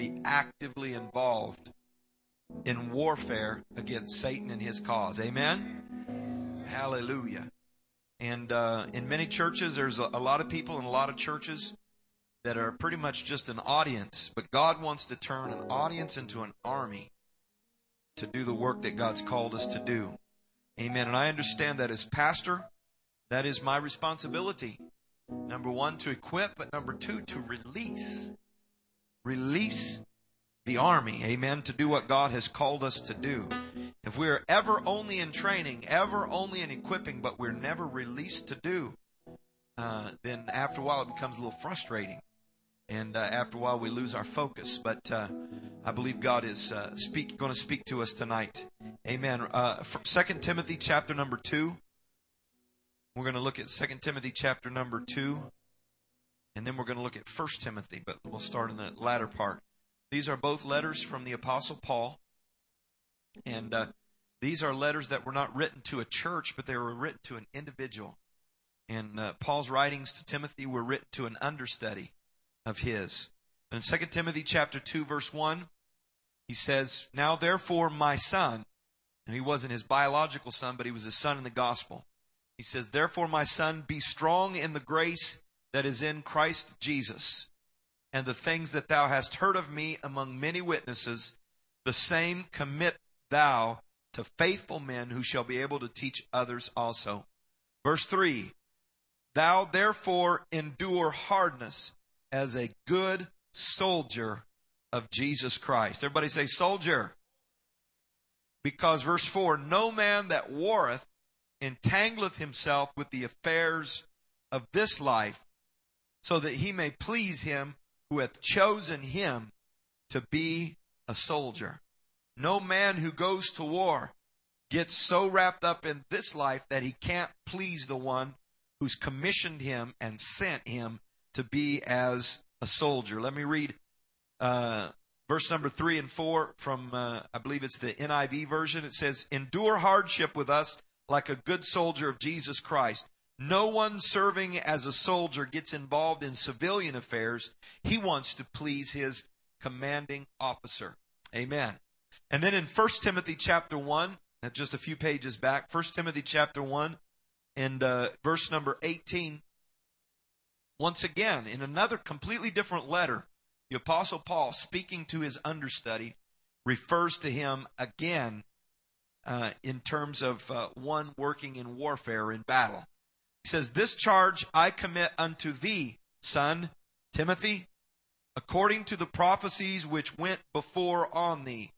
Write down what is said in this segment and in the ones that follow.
be actively involved in warfare against Satan and his cause. Amen? Hallelujah. And uh, in many churches, there's a, a lot of people in a lot of churches that are pretty much just an audience, but God wants to turn an audience into an army to do the work that God's called us to do. Amen. And I understand that as pastor, that is my responsibility. Number one, to equip, but number two, to release. Release the army, amen, to do what God has called us to do. If we are ever only in training, ever only in equipping, but we're never released to do, uh, then after a while it becomes a little frustrating. And uh, after a while we lose our focus. But uh, I believe God is uh, speak, going to speak to us tonight. Amen. Uh, from 2 Timothy chapter number 2. We're going to look at 2 Timothy chapter number 2. And then we're going to look at 1 Timothy, but we'll start in the latter part. These are both letters from the Apostle Paul. And uh, these are letters that were not written to a church, but they were written to an individual. And uh, Paul's writings to Timothy were written to an understudy of his. And in 2 Timothy chapter 2 verse 1, he says, Now therefore my son, and he wasn't his biological son, but he was his son in the gospel. He says, Therefore my son, be strong in the grace that is in Christ Jesus and the things that thou hast heard of me among many witnesses, the same commit thou to faithful men who shall be able to teach others also. Verse 3 Thou therefore endure hardness as a good soldier of Jesus Christ. Everybody say, soldier. Because verse 4 No man that warreth entangleth himself with the affairs of this life, so that he may please him who hath chosen him to be a soldier. No man who goes to war gets so wrapped up in this life that he can't please the one who's commissioned him and sent him to be as a soldier. Let me read uh, verse number three and four from, uh, I believe it's the NIV version. It says, Endure hardship with us like a good soldier of Jesus Christ. No one serving as a soldier gets involved in civilian affairs. He wants to please his commanding officer. Amen. And then in 1 Timothy chapter 1, just a few pages back, 1 Timothy chapter 1 and uh, verse number 18, once again, in another completely different letter, the Apostle Paul, speaking to his understudy, refers to him again uh, in terms of uh, one working in warfare in battle. He says, This charge I commit unto thee, son Timothy, according to the prophecies which went before on thee,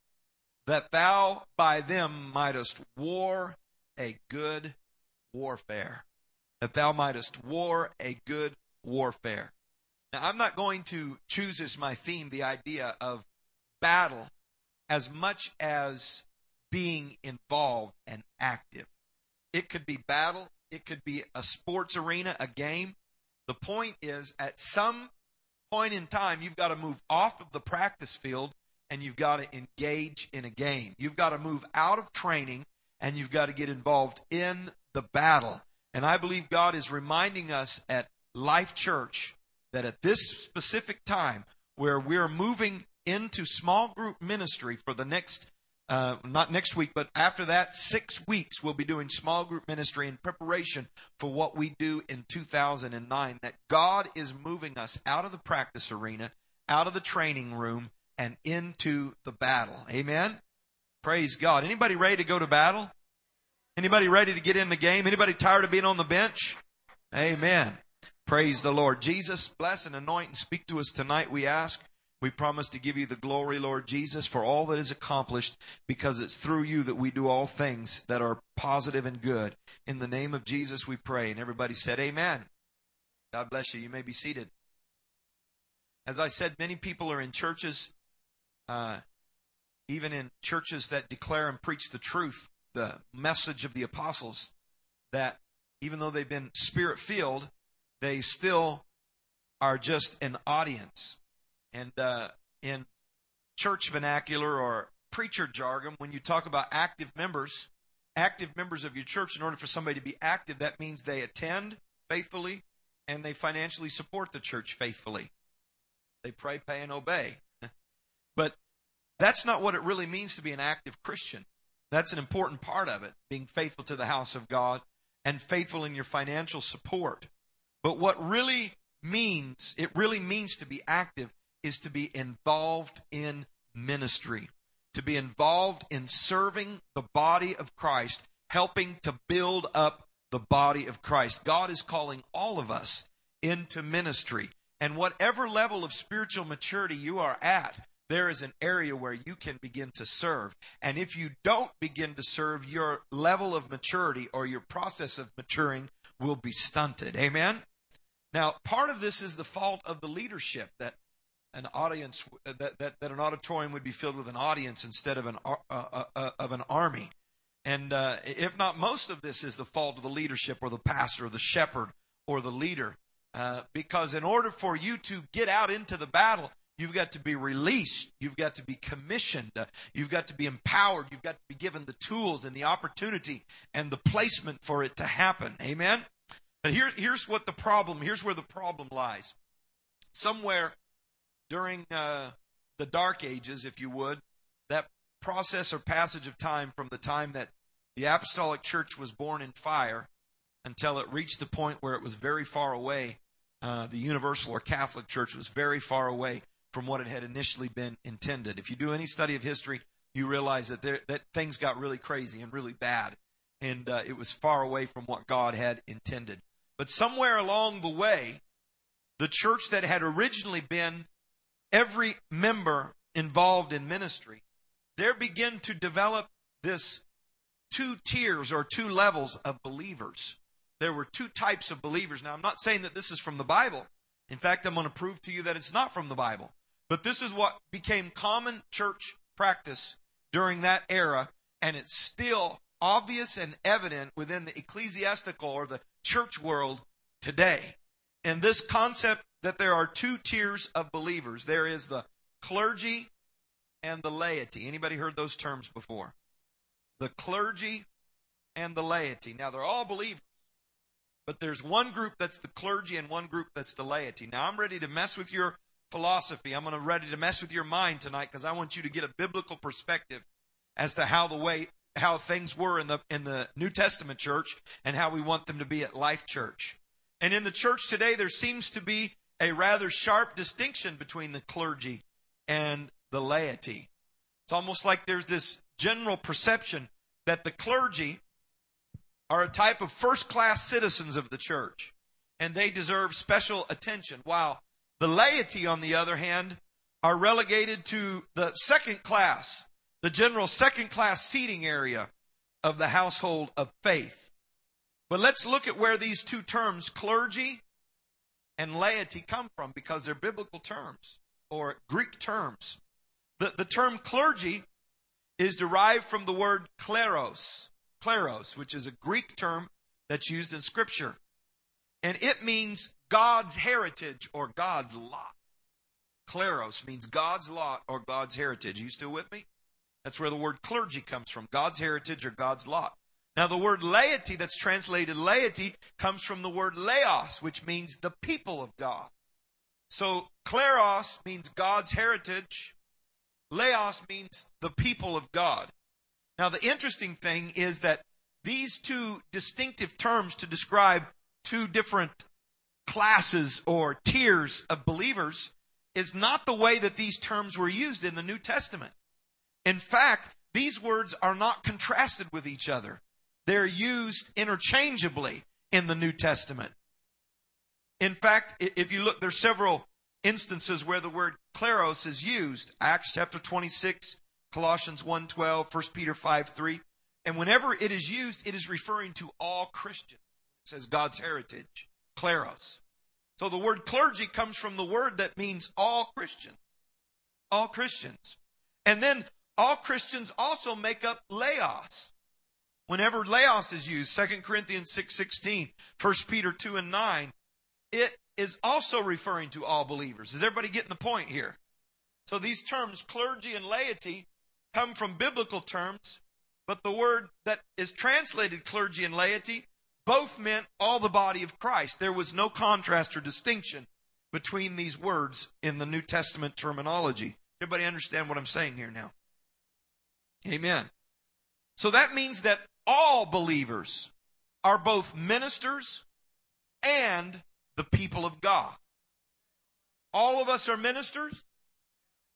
that thou by them mightest war a good warfare. That thou mightest war a good warfare. Now, I'm not going to choose as my theme the idea of battle as much as being involved and active. It could be battle, it could be a sports arena, a game. The point is, at some point in time, you've got to move off of the practice field and you've got to engage in a game. You've got to move out of training and you've got to get involved in the battle. And I believe God is reminding us at Life Church that at this specific time where we're moving into small group ministry for the next uh, not next week, but after that, six weeks, we'll be doing small group ministry in preparation for what we do in 2009. That God is moving us out of the practice arena, out of the training room, and into the battle. Amen? Praise God. Anybody ready to go to battle? Anybody ready to get in the game? Anybody tired of being on the bench? Amen. Praise the Lord. Jesus, bless and anoint and speak to us tonight, we ask. We promise to give you the glory, Lord Jesus, for all that is accomplished because it's through you that we do all things that are positive and good. In the name of Jesus we pray. And everybody said, Amen. God bless you. You may be seated. As I said, many people are in churches, uh, even in churches that declare and preach the truth, the message of the apostles, that even though they've been spirit filled, they still are just an audience. And uh, in church vernacular or preacher jargon, when you talk about active members, active members of your church, in order for somebody to be active, that means they attend faithfully and they financially support the church faithfully. They pray, pay, and obey. But that's not what it really means to be an active Christian. That's an important part of it, being faithful to the house of God and faithful in your financial support. But what really means, it really means to be active is to be involved in ministry, to be involved in serving the body of Christ, helping to build up the body of Christ. God is calling all of us into ministry. And whatever level of spiritual maturity you are at, there is an area where you can begin to serve. And if you don't begin to serve, your level of maturity or your process of maturing will be stunted. Amen? Now, part of this is the fault of the leadership that an audience that, that, that an auditorium would be filled with an audience instead of an uh, uh, uh, of an army. And uh, if not most of this is the fault of the leadership or the pastor or the shepherd or the leader. Uh, because in order for you to get out into the battle, You've got to be released. You've got to be commissioned. You've got to be empowered. You've got to be given the tools and the opportunity and the placement for it to happen. Amen? But here, here's what the problem, here's where the problem lies. Somewhere during uh, the dark ages, if you would, that process or passage of time from the time that the apostolic church was born in fire until it reached the point where it was very far away. Uh, the universal or Catholic Church was very far away from what it had initially been intended. If you do any study of history, you realize that there, that things got really crazy and really bad, and uh, it was far away from what God had intended. But somewhere along the way, the church that had originally been every member involved in ministry, there began to develop this two tiers or two levels of believers. There were two types of believers. Now, I'm not saying that this is from the Bible. In fact, I'm going to prove to you that it's not from the Bible. But this is what became common church practice during that era, and it's still obvious and evident within the ecclesiastical or the church world today. And this concept that there are two tiers of believers there is the clergy and the laity. Anybody heard those terms before? The clergy and the laity. Now, they're all believers. But there's one group that's the clergy and one group that's the laity. Now, I'm ready to mess with your philosophy. I'm going to ready to mess with your mind tonight because I want you to get a biblical perspective as to how the way how things were in the in the New Testament church and how we want them to be at Life Church. And in the church today there seems to be a rather sharp distinction between the clergy and the laity. It's almost like there's this general perception that the clergy are a type of first class citizens of the church and they deserve special attention while the laity, on the other hand, are relegated to the second class, the general second class seating area of the household of faith. But let's look at where these two terms, clergy and laity, come from because they're biblical terms or Greek terms. The, the term clergy is derived from the word kleros, kleros, which is a Greek term that's used in Scripture. And it means God's heritage or God's lot. Kleros means God's lot or God's heritage. Are you still with me? That's where the word clergy comes from. God's heritage or God's lot. Now the word laity that's translated laity comes from the word laos, which means the people of God. So kleros means God's heritage. Laos means the people of God. Now the interesting thing is that these two distinctive terms to describe two different classes or tiers of believers is not the way that these terms were used in the New Testament. In fact, these words are not contrasted with each other. They're used interchangeably in the New Testament. In fact, if you look, there's several instances where the word kleros is used. Acts chapter 26, Colossians 1.12, 1 Peter 5, 3. And whenever it is used, it is referring to all Christians. It says God's heritage kleros. So the word clergy comes from the word that means all Christians. All Christians. And then all Christians also make up laos. Whenever laos is used, 2 Corinthians 6 16, 1 Peter 2 and 9, it is also referring to all believers. Is everybody getting the point here? So these terms, clergy and laity, come from biblical terms, but the word that is translated clergy and laity both meant all the body of Christ. There was no contrast or distinction between these words in the New Testament terminology. Everybody understand what I'm saying here now? Amen. So that means that all believers are both ministers and the people of God. All of us are ministers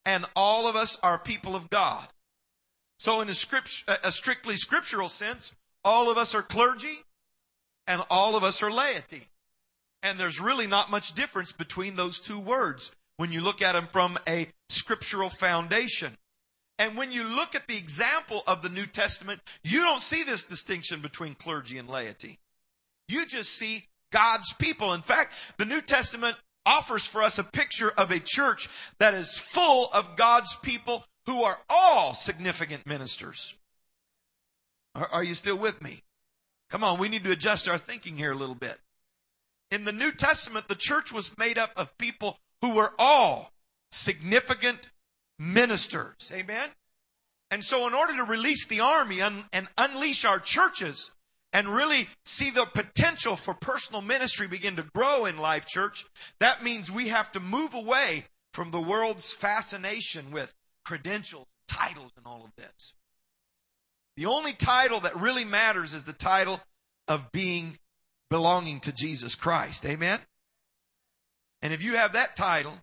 and all of us are people of God. So in a, script, a strictly scriptural sense, all of us are clergy and all of us are laity. And there's really not much difference between those two words when you look at them from a scriptural foundation. And when you look at the example of the New Testament, you don't see this distinction between clergy and laity. You just see God's people. In fact, the New Testament offers for us a picture of a church that is full of God's people who are all significant ministers. Are, are, you still with me? Come on, we need to adjust our thinking here a little bit. In the New Testament, the church was made up of people who were all significant ministers. Amen? And so, in order to release the army and, and unleash our churches, and really see the potential for personal ministry begin to grow in Life Church, that means we have to move away from the world's fascination with credentials, titles, and all of this. The only title that really matters is the title of being belonging to Jesus Christ. Amen? And if you have that title,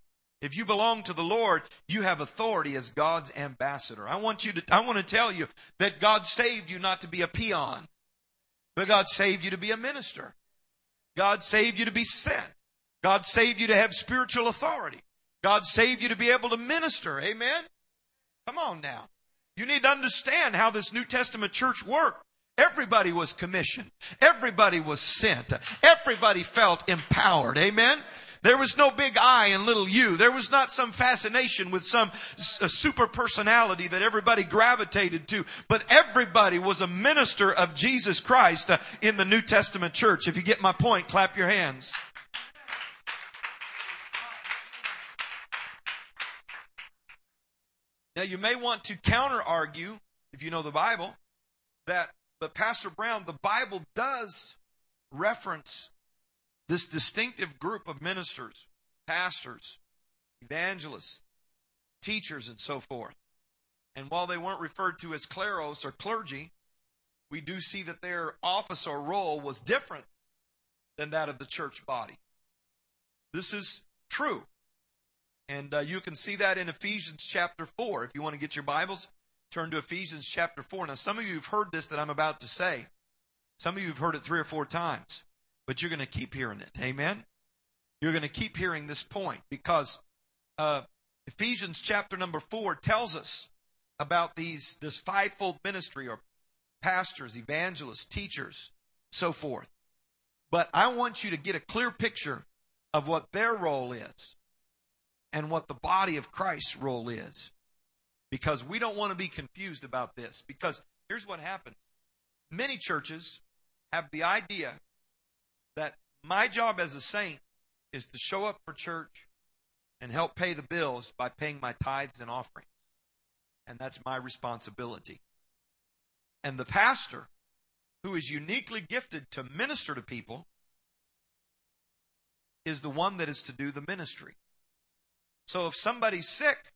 if you belong to the Lord, you have authority as God's ambassador. I want you to, I want to tell you that God saved you not to be a peon. But God saved you to be a minister. God saved you to be sent. God saved you to have spiritual authority. God saved you to be able to minister. Amen? Come on now. You need to understand how this New Testament church worked. Everybody was commissioned. Everybody was sent. Everybody felt empowered. Amen? There was no big I and little you. There was not some fascination with some super personality that everybody gravitated to, but everybody was a minister of Jesus Christ uh, in the New Testament church. If you get my point, clap your hands. Now you may want to counter argue, if you know the Bible, that, but Pastor Brown, the Bible does reference this distinctive group of ministers, pastors, evangelists, teachers, and so forth. And while they weren't referred to as kleros or clergy, we do see that their office or role was different than that of the church body. This is true. And uh, you can see that in Ephesians chapter 4. If you want to get your Bibles, turn to Ephesians chapter 4. Now, some of you have heard this that I'm about to say. Some of you have heard it three or four times but you're going to keep hearing it. Amen? You're going to keep hearing this point because uh, Ephesians chapter number four tells us about these this fivefold ministry or pastors, evangelists, teachers, so forth. But I want you to get a clear picture of what their role is and what the body of Christ's role is. Because we don't want to be confused about this. Because here's what happens many churches have the idea that my job as a saint is to show up for church and help pay the bills by paying my tithes and offerings. And that's my responsibility. And the pastor, who is uniquely gifted to minister to people, is the one that is to do the ministry. So if somebody's sick,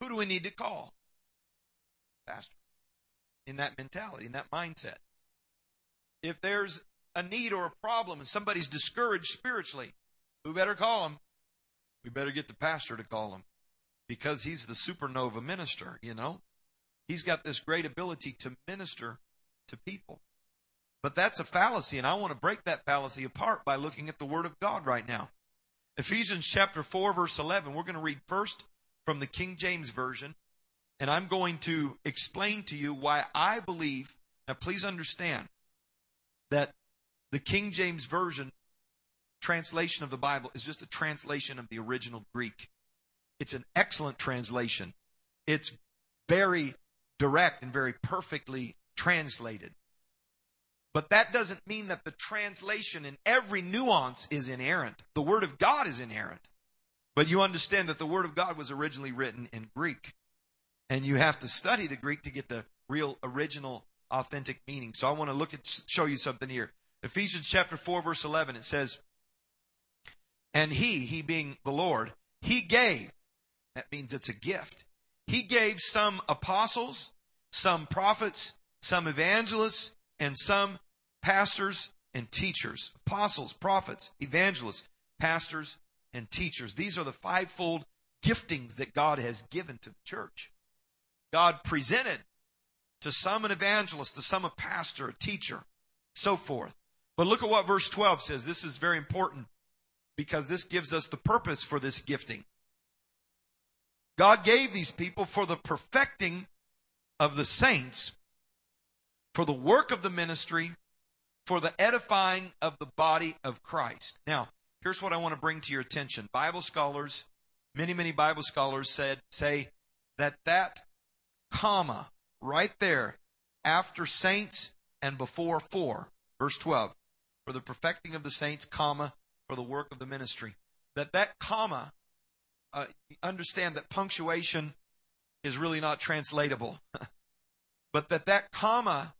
who do we need to call? Pastor. In that mentality, in that mindset. If there's a need or a problem and somebody's discouraged spiritually, who better call them? We better get the pastor to call him because he's the supernova minister, you know? He's got this great ability to minister to people. But that's a fallacy, and I want to break that fallacy apart by looking at the Word of God right now. Ephesians chapter 4, verse 11. We're going to read first from the King James Version, and I'm going to explain to you why I believe. Now, please understand that the King James Version translation of the Bible is just a translation of the original Greek. It's an excellent translation. It's very direct and very perfectly translated. But that doesn't mean that the translation in every nuance is inerrant. The Word of God is inerrant. But you understand that the Word of God was originally written in Greek. And you have to study the Greek to get the real original authentic meaning. So I want to look at show you something here. Ephesians chapter 4 verse 11, it says, And he, he being the Lord, he gave That means it's a gift. He gave some apostles, some prophets, some evangelists, and some pastors and teachers. Apostles, prophets, evangelists, pastors, and teachers. These are the fivefold giftings that God has given to the church. God presented to some an evangelist, to some a pastor, a teacher, so forth. But look at what verse 12 says. This is very important because this gives us the purpose for this gifting. God gave these people for the perfecting of the saints, for the work of the ministry, for the edifying of the body of Christ. Now, here's what I want to bring to your attention. Bible scholars, many, many Bible scholars said, say that that comma right there after saints and before for, verse 12, for the perfecting of the saints, comma, for the work of the ministry. That that comma, uh, understand that punctuation is really not translatable, but that that comma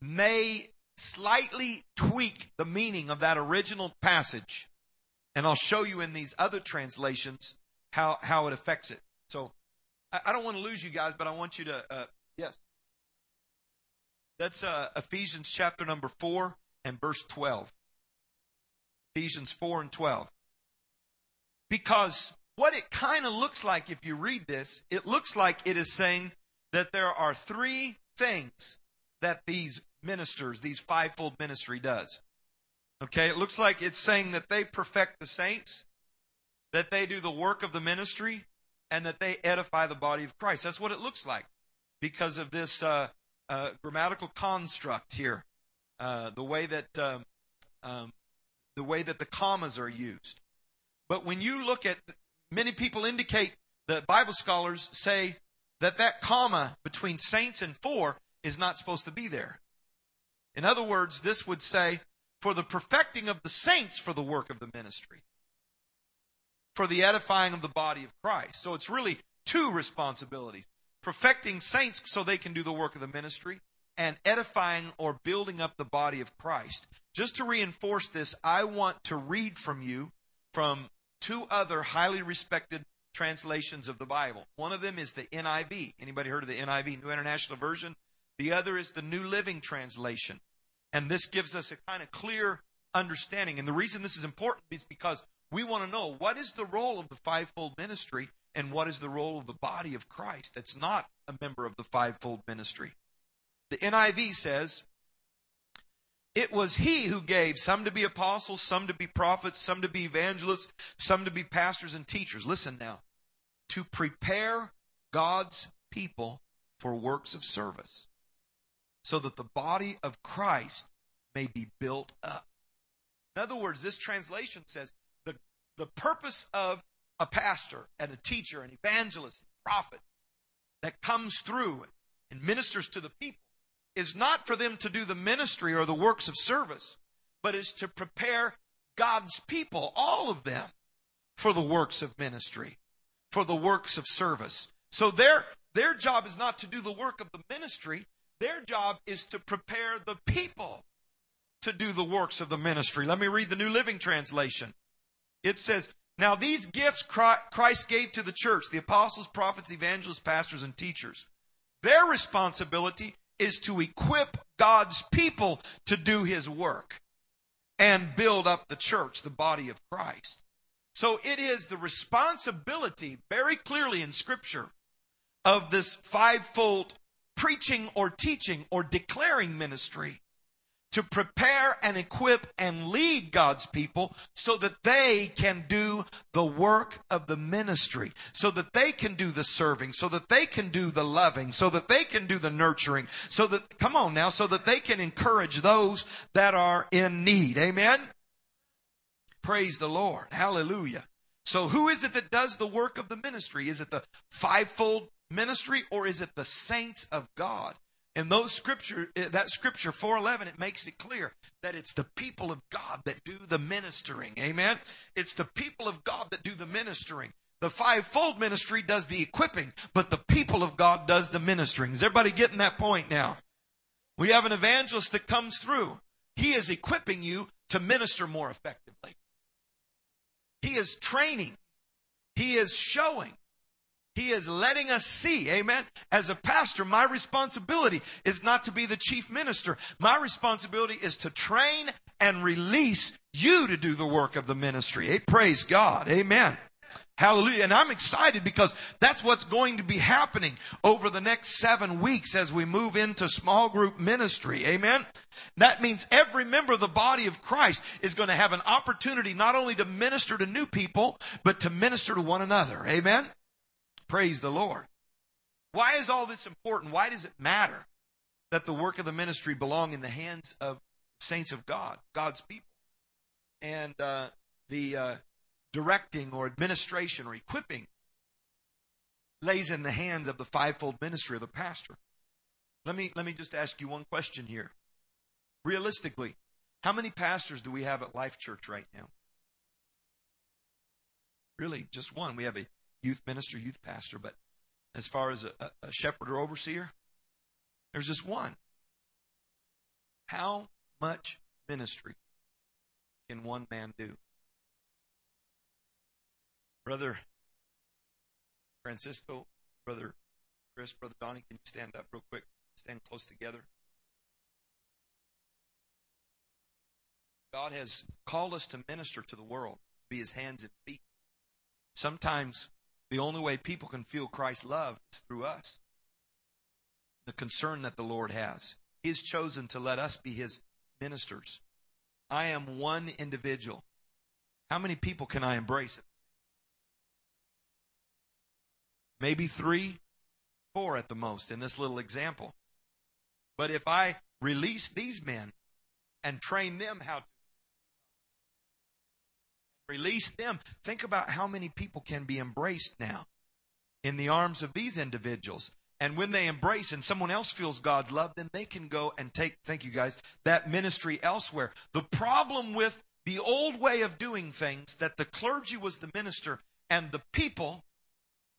may slightly tweak the meaning of that original passage. And I'll show you in these other translations how, how it affects it. So I, I don't want to lose you guys, but I want you to, uh, yes. That's uh, Ephesians chapter number 4 and verse 12. Ephesians 4 and 12. Because what it kind of looks like if you read this, it looks like it is saying that there are three things that these ministers, these fivefold ministry does. Okay, it looks like it's saying that they perfect the saints, that they do the work of the ministry, and that they edify the body of Christ. That's what it looks like because of this uh, uh, grammatical construct here, uh, the way that um, um, the way that the commas are used. But when you look at many people indicate that Bible scholars say that that comma between saints and for is not supposed to be there. In other words, this would say, for the perfecting of the saints for the work of the ministry, for the edifying of the body of Christ. So it's really two responsibilities perfecting saints so they can do the work of the ministry, and edifying or building up the body of Christ. Just to reinforce this, I want to read from you from two other highly respected translations of the Bible. One of them is the NIV. Anybody heard of the NIV, New International Version? The other is the New Living Translation. And this gives us a kind of clear understanding. And the reason this is important is because we want to know what is the role of the fivefold ministry and what is the role of the body of Christ that's not a member of the fivefold ministry. The NIV says, it was he who gave some to be apostles, some to be prophets, some to be evangelists, some to be pastors and teachers. Listen now. To prepare God's people for works of service so that the body of Christ may be built up. In other words, this translation says the, the purpose of a pastor and a teacher, an evangelist, a prophet that comes through and ministers to the people is not for them to do the ministry or the works of service, but is to prepare God's people, all of them, for the works of ministry, for the works of service. So their, their job is not to do the work of the ministry, their job is to prepare the people to do the works of the ministry. Let me read the New Living Translation. It says, Now these gifts Christ gave to the church, the apostles, prophets, evangelists, pastors, and teachers. Their responsibility is to equip God's people to do his work and build up the church, the body of Christ. So it is the responsibility, very clearly in Scripture, of this fivefold preaching or teaching or declaring ministry to prepare and equip and lead God's people so that they can do the work of the ministry, so that they can do the serving, so that they can do the loving, so that they can do the nurturing, so that, come on now, so that they can encourage those that are in need. Amen? Praise the Lord. Hallelujah. So who is it that does the work of the ministry? Is it the fivefold ministry or is it the saints of God? In those scripture, eh, that scripture 411, it makes it clear that it's the people of God that do the ministering. Amen. It's the people of God that do the ministering. The fivefold ministry does the equipping, but the people of God does the ministering. Is everybody getting that point now? We have an evangelist that comes through. He is equipping you to minister more effectively. He is training. He is showing He is letting us see, amen. As a pastor, my responsibility is not to be the chief minister. My responsibility is to train and release you to do the work of the ministry. Hey, praise God. Amen. Hallelujah. And I'm excited because that's what's going to be happening over the next seven weeks as we move into small group ministry. Amen. That means every member of the body of Christ is going to have an opportunity not only to minister to new people, but to minister to one another. Amen. Praise the Lord. Why is all this important? Why does it matter that the work of the ministry belong in the hands of saints of God, God's people? And uh, the uh, directing or administration or equipping lays in the hands of the fivefold ministry of the pastor. Let me let me just ask you one question here. Realistically, how many pastors do we have at Life Church right now? Really, just one. We have a youth minister, youth pastor, but as far as a, a shepherd or overseer, there's just one. How much ministry can one man do? Brother Francisco, Brother Chris, Brother Donnie, can you stand up real quick? Stand close together. God has called us to minister to the world, to be his hands and feet. Sometimes the only way people can feel Christ's love is through us. The concern that the Lord has. He's chosen to let us be his ministers. I am one individual. How many people can I embrace? maybe three, four at the most in this little example. But if I release these men and train them how to release them, think about how many people can be embraced now in the arms of these individuals. And when they embrace and someone else feels God's love, then they can go and take, thank you guys, that ministry elsewhere. The problem with the old way of doing things, that the clergy was the minister and the people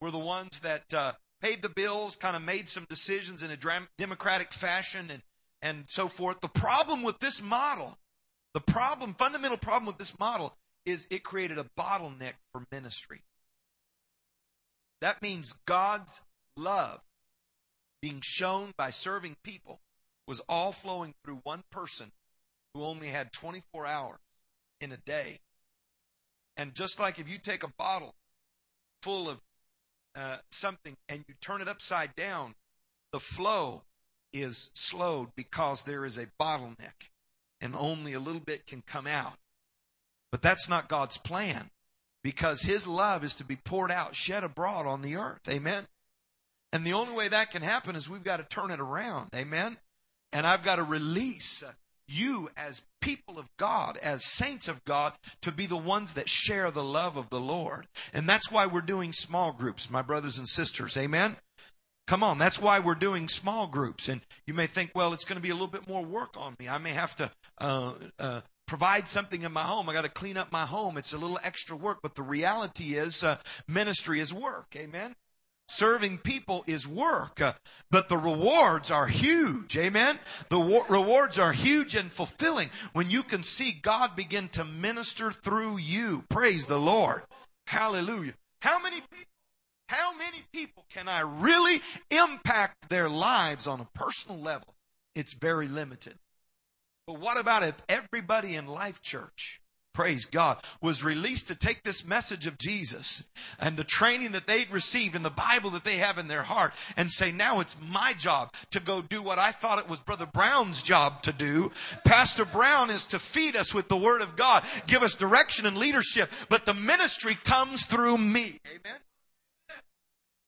were the ones that uh, paid the bills, kind of made some decisions in a democratic fashion, and and so forth. The problem with this model, the problem, fundamental problem with this model, is it created a bottleneck for ministry. That means God's love being shown by serving people was all flowing through one person who only had 24 hours in a day. And just like if you take a bottle full of uh, something and you turn it upside down, the flow is slowed because there is a bottleneck and only a little bit can come out. But that's not God's plan because His love is to be poured out, shed abroad on the earth. Amen. And the only way that can happen is we've got to turn it around. Amen. And I've got to release you as people of God, as saints of God, to be the ones that share the love of the Lord. And that's why we're doing small groups, my brothers and sisters. Amen? Come on, that's why we're doing small groups. And you may think, well, it's going to be a little bit more work on me. I may have to uh, uh, provide something in my home. I got to clean up my home. It's a little extra work, but the reality is, uh, ministry is work. Amen. Serving people is work, uh, but the rewards are huge. Amen. The wa- rewards are huge and fulfilling when you can see God begin to minister through you. Praise the Lord. Hallelujah. How many people, how many people can I really impact their lives on a personal level? It's very limited. But what about if everybody in Life Church praise God, was released to take this message of Jesus and the training that they'd received in the Bible that they have in their heart and say, now it's my job to go do what I thought it was Brother Brown's job to do. Pastor Brown is to feed us with the Word of God, give us direction and leadership, but the ministry comes through me. Amen.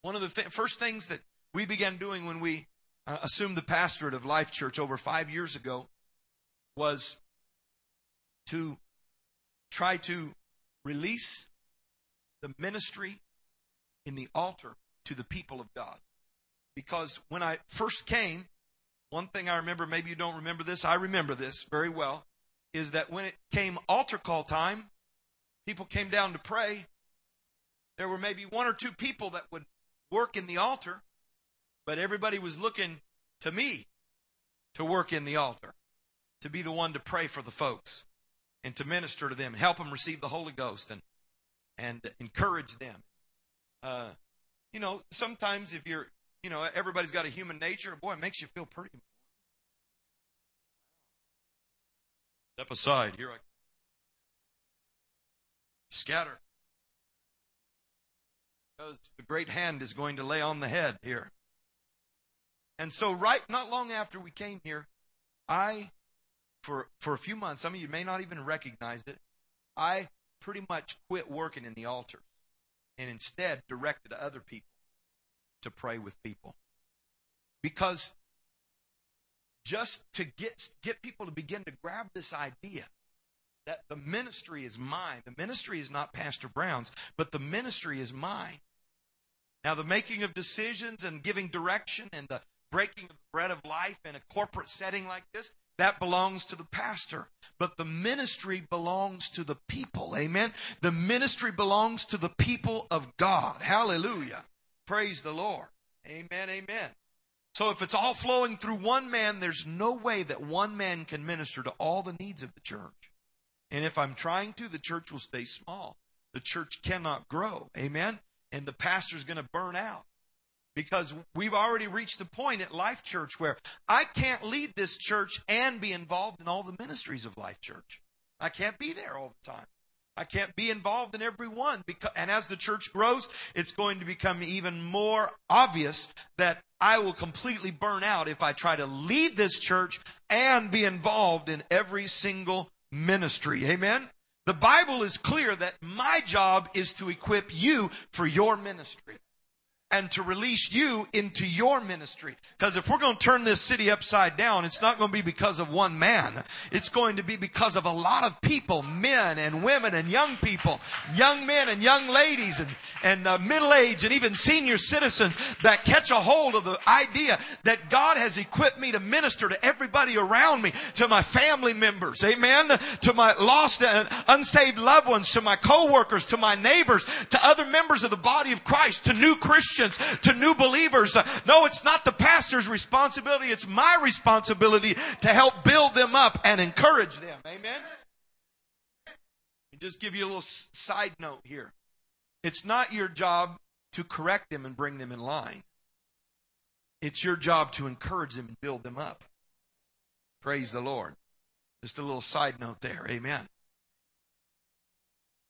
One of the th- first things that we began doing when we uh, assumed the pastorate of Life Church over five years ago was to try to release the ministry in the altar to the people of God. Because when I first came, one thing I remember, maybe you don't remember this, I remember this very well, is that when it came altar call time, people came down to pray. There were maybe one or two people that would work in the altar, but everybody was looking to me to work in the altar, to be the one to pray for the folks and to minister to them and help them receive the Holy Ghost and and encourage them. Uh, you know, sometimes if you're, you know, everybody's got a human nature, boy, it makes you feel pretty important. Step aside. Here I Scatter. Because the great hand is going to lay on the head here. And so, right, not long after we came here, I, for, for a few months, some of you may not even recognize it, I pretty much quit working in the altars and instead directed other people to pray with people. Because just to get, get people to begin to grab this idea that the ministry is mine. The ministry is not Pastor Brown's, but the ministry is mine. Now, the making of decisions and giving direction and the breaking of the bread of life in a corporate setting like this, that belongs to the pastor. But the ministry belongs to the people. Amen. The ministry belongs to the people of God. Hallelujah. Praise the Lord. Amen. Amen. So if it's all flowing through one man, there's no way that one man can minister to all the needs of the church. And if I'm trying to, the church will stay small. The church cannot grow. Amen. And the pastor's going to burn out because we've already reached the point at Life Church where I can't lead this church and be involved in all the ministries of Life Church. I can't be there all the time. I can't be involved in every one. Because, and as the church grows, it's going to become even more obvious that I will completely burn out if I try to lead this church and be involved in every single ministry. Amen? The Bible is clear that my job is to equip you for your ministry and to release you into your ministry. Because if we're going to turn this city upside down, it's not going to be because of one man. It's going to be because of a lot of people, men and women and young people, young men and young ladies and, and uh, middle age and even senior citizens that catch a hold of the idea that God has equipped me to minister to everybody around me, to my family members, amen, to my lost and unsaved loved ones, to my coworkers, to my neighbors, to other members of the body of Christ, to new Christians Christians, to new believers. Uh, no, it's not the pastor's responsibility. It's my responsibility to help build them up and encourage them. Amen. Just give you a little side note here. It's not your job to correct them and bring them in line. It's your job to encourage them and build them up. Praise the Lord. Just a little side note there. Amen.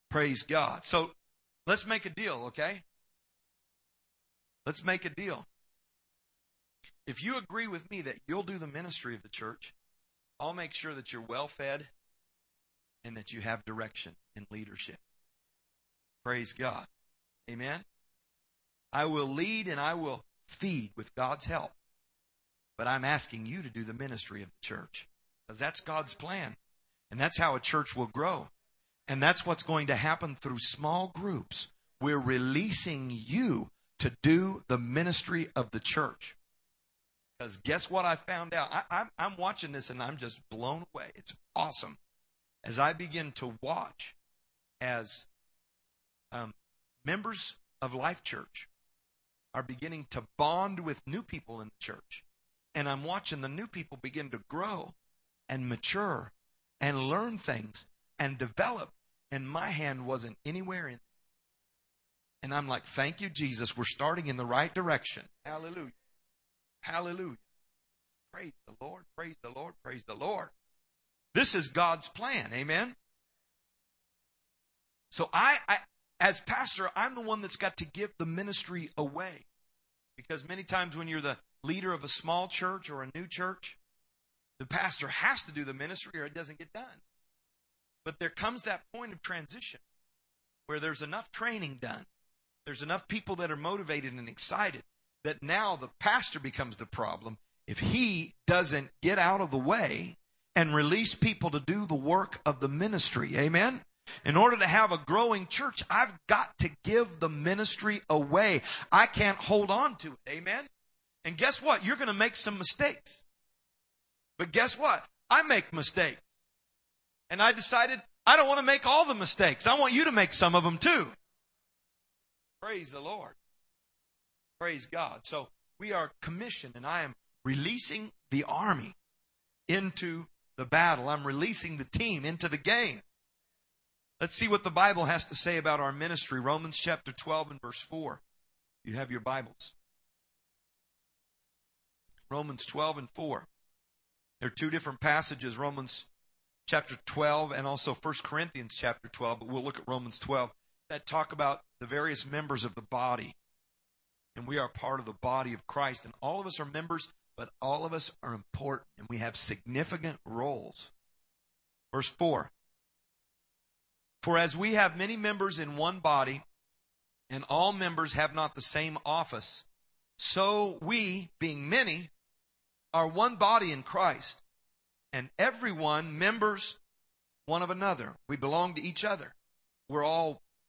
Praise God. So let's make a deal, okay? Let's make a deal. If you agree with me that you'll do the ministry of the church, I'll make sure that you're well fed and that you have direction and leadership. Praise God. Amen. I will lead and I will feed with God's help. But I'm asking you to do the ministry of the church because that's God's plan. And that's how a church will grow. And that's what's going to happen through small groups. We're releasing you to do the ministry of the church. Because guess what I found out? I, am watching this and I'm just blown away. It's awesome. As I begin to watch as um, members of Life Church are beginning to bond with new people in the church. And I'm watching the new people begin to grow and mature and learn things and develop. And my hand wasn't anywhere in and I'm like, thank you, Jesus. We're starting in the right direction. Hallelujah. Hallelujah. Praise the Lord. Praise the Lord. Praise the Lord. This is God's plan. Amen. So I, I as pastor, I'm the one that's got to give the ministry away. Because many times when you're the leader of a small church or a new church, the pastor has to do the ministry or it doesn't get done. But there comes that point of transition where there's enough training done there's enough people that are motivated and excited that now the pastor becomes the problem if he doesn't get out of the way and release people to do the work of the ministry. Amen. In order to have a growing church, I've got to give the ministry away. I can't hold on to it. Amen. And guess what? You're going to make some mistakes. But guess what? I make mistakes. And I decided I don't want to make all the mistakes. I want you to make some of them too. Praise the Lord. Praise God. So we are commissioned, and I am releasing the army into the battle. I'm releasing the team into the game. Let's see what the Bible has to say about our ministry. Romans chapter 12 and verse 4. You have your Bibles. Romans 12 and 4. There are two different passages, Romans chapter 12 and also 1 Corinthians chapter 12, but we'll look at Romans 12 that talk about the various members of the body. And we are part of the body of Christ. And all of us are members, but all of us are important and we have significant roles. Verse 4 For as we have many members in one body, and all members have not the same office, so we, being many, are one body in Christ, and everyone members one of another. We belong to each other. We're all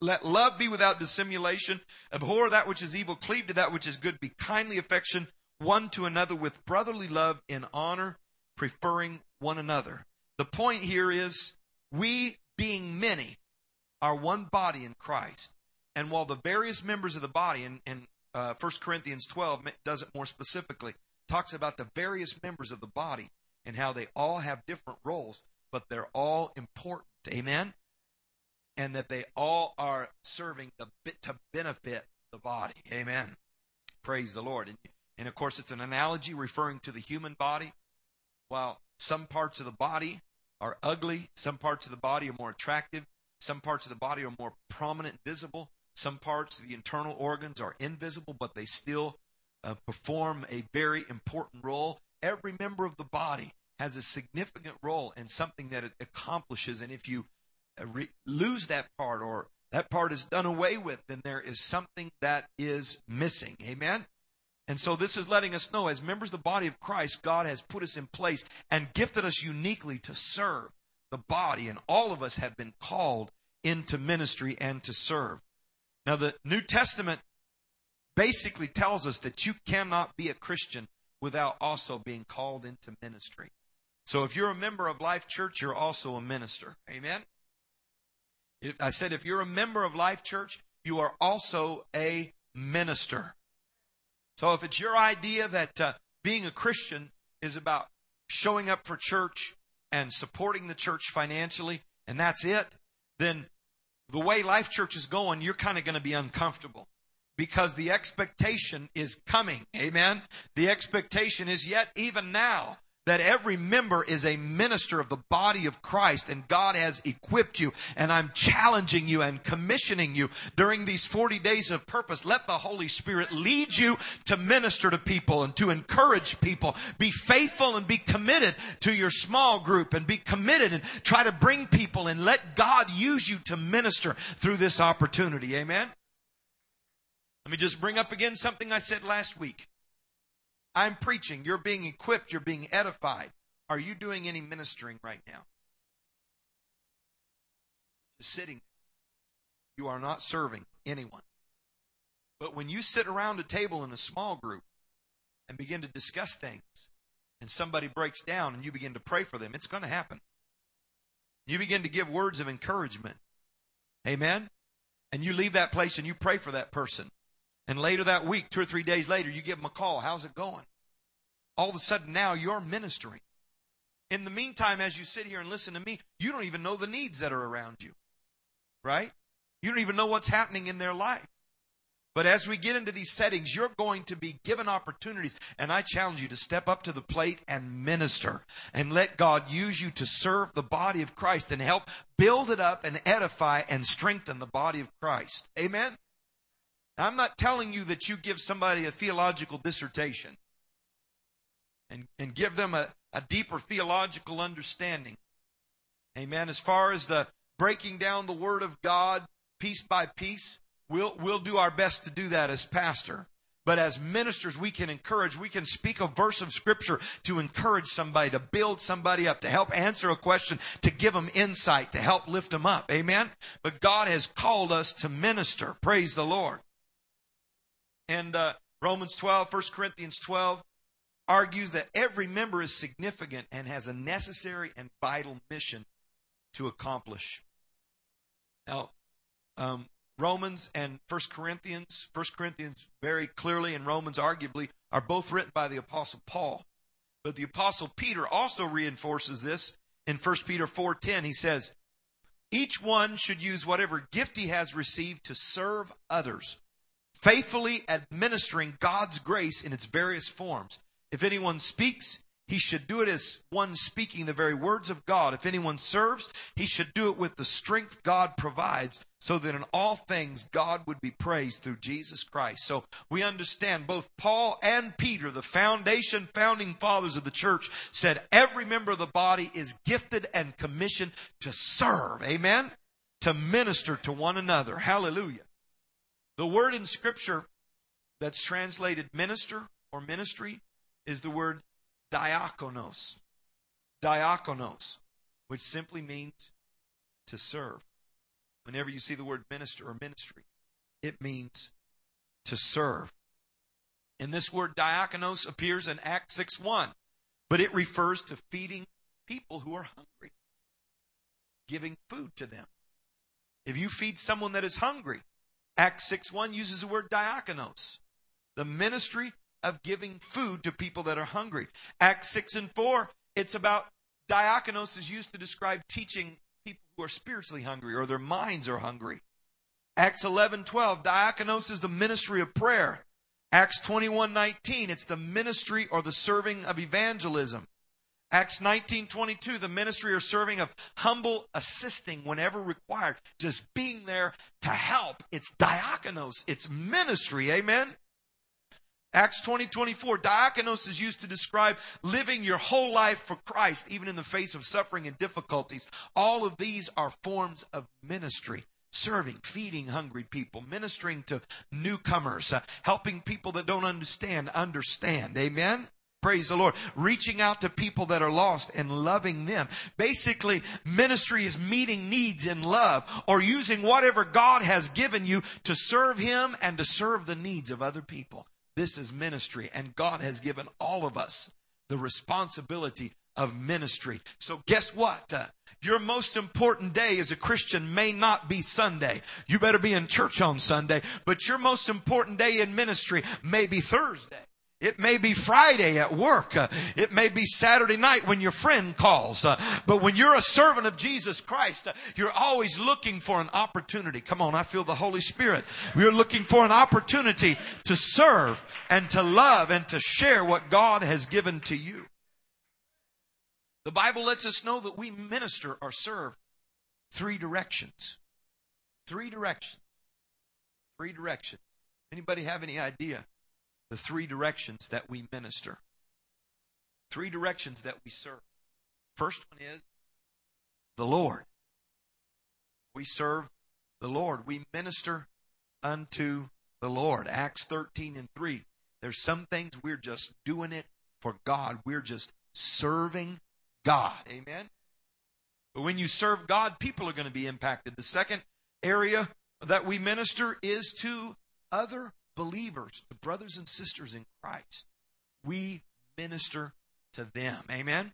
Let love be without dissimulation. Abhor that which is evil. Cleave to that which is good. Be kindly affection one to another with brotherly love in honor, preferring one another. The point here is we, being many, are one body in Christ. And while the various members of the body, and, and uh, 1 Corinthians 12 does it more specifically, talks about the various members of the body and how they all have different roles, but they're all important. Amen? And that they all are serving the to benefit the body. Amen. Praise the Lord. And, and of course, it's an analogy referring to the human body. While some parts of the body are ugly, some parts of the body are more attractive, some parts of the body are more prominent, visible. Some parts of the internal organs are invisible, but they still uh, perform a very important role. Every member of the body has a significant role in something that it accomplishes. And if you Uh, re- lose that part or that part is done away with, then there is something that is missing. Amen? And so this is letting us know as members of the body of Christ, God has put us in place and gifted us uniquely to serve the body. And all of us have been called into ministry and to serve. Now, the New Testament basically tells us that you cannot be a Christian without also being called into ministry. So if you're a member of Life Church, you're also a minister. Amen? If, I said if you're a member of Life Church, you are also a minister. So if it's your idea that uh, being a Christian is about showing up for church and supporting the church financially, and that's it, then the way Life Church is going, you're kind of going to be uncomfortable because the expectation is coming. Amen. The expectation is yet even now that every member is a minister of the body of Christ and God has equipped you. And I'm challenging you and commissioning you during these 40 days of purpose. Let the Holy Spirit lead you to minister to people and to encourage people. Be faithful and be committed to your small group and be committed and try to bring people and let God use you to minister through this opportunity. Amen. Let me just bring up again something I said last week. I'm preaching. You're being equipped. You're being edified. Are you doing any ministering right now? Just sitting. You are not serving anyone. But when you sit around a table in a small group and begin to discuss things, and somebody breaks down and you begin to pray for them, it's going to happen. You begin to give words of encouragement. Amen? And you leave that place and you pray for that person. And later that week, two or three days later, you give them a call. How's it going? All of a sudden now you're ministering. In the meantime, as you sit here and listen to me, you don't even know the needs that are around you. Right? You don't even know what's happening in their life. But as we get into these settings, you're going to be given opportunities. And I challenge you to step up to the plate and minister and let God use you to serve the body of Christ and help build it up and edify and strengthen the body of Christ. Amen? Now, I'm not telling you that you give somebody a theological dissertation and, and give them a, a deeper theological understanding. Amen. As far as the breaking down the Word of God piece by piece, we'll, we'll do our best to do that as pastor. But as ministers, we can encourage, we can speak a verse of scripture to encourage somebody, to build somebody up, to help answer a question, to give them insight, to help lift them up. Amen? But God has called us to minister. Praise the Lord and uh, Romans 12, 1 Corinthians 12. argues that every member is significant and has a necessary and vital mission to accomplish. Now, um, Romans and First Corinthians, First Corinthians very clearly and Romans arguably are both written by the Apostle Paul. But the Apostle Peter also reinforces this in 1 Peter 4:10. He says, "Each one should use whatever gift he has received to serve others, faithfully administering God's grace in its various forms. If anyone speaks, he should do it as one speaking the very words of God. If anyone serves, he should do it with the strength God provides, so that in all things God would be praised through Jesus Christ. So we understand both Paul and Peter, the foundation founding fathers of the church, said every member of the body is gifted and commissioned to serve. Amen? To minister to one another. Hallelujah. The word in scripture that's translated minister or ministry is the word diakonos. Diakonos, which simply means to serve. Whenever you see the word minister or ministry, it means to serve. And this word diakonos appears in Acts 6 1, but it refers to feeding people who are hungry, giving food to them. If you feed someone that is hungry, Acts 6 1 uses the word diakonos, the ministry of giving food to people that are hungry. Acts 6 and 4, it's about diakonos is used to describe teaching people who are spiritually hungry or their minds are hungry. Acts 11 12, diakonos is the ministry of prayer. Acts 21 19, it's the ministry or the serving of evangelism. Acts 19:22 the ministry or serving of humble assisting whenever required, just being there to help. It's diakonos, it's ministry. Amen. Acts 20, 24, diakonos is used to describe living your whole life for Christ, even in the face of suffering and difficulties. All of these are forms of ministry. Serving, feeding hungry people, ministering to newcomers, uh, helping people that don't understand, understand. Amen? Praise the Lord. Reaching out to people that are lost and loving them. Basically, ministry is meeting needs in love or using whatever God has given you to serve Him and to serve the needs of other people. This is ministry, and God has given all of us the responsibility of ministry. So, guess what? Uh, your most important day as a Christian may not be Sunday. You better be in church on Sunday, but your most important day in ministry may be Thursday. It may be Friday at work. Uh, it may be Saturday night when your friend calls. Uh, but when you're a servant of Jesus Christ, uh, you're always looking for an opportunity. Come on, I feel the Holy Spirit. We're looking for an opportunity to serve and to love and to share what God has given to you. The Bible lets us know that we minister or serve three directions. Three directions. Three directions. Anybody have any idea the three directions that we minister, three directions that we serve. First one is the Lord. We serve the Lord. We minister unto the Lord. Acts 13 and 3. There's some things we're just doing it for God. We're just serving God. Amen. But when you serve God, people are going to be impacted. The second area that we minister is to other believers, the brothers and sisters in Christ, we minister to them. Amen?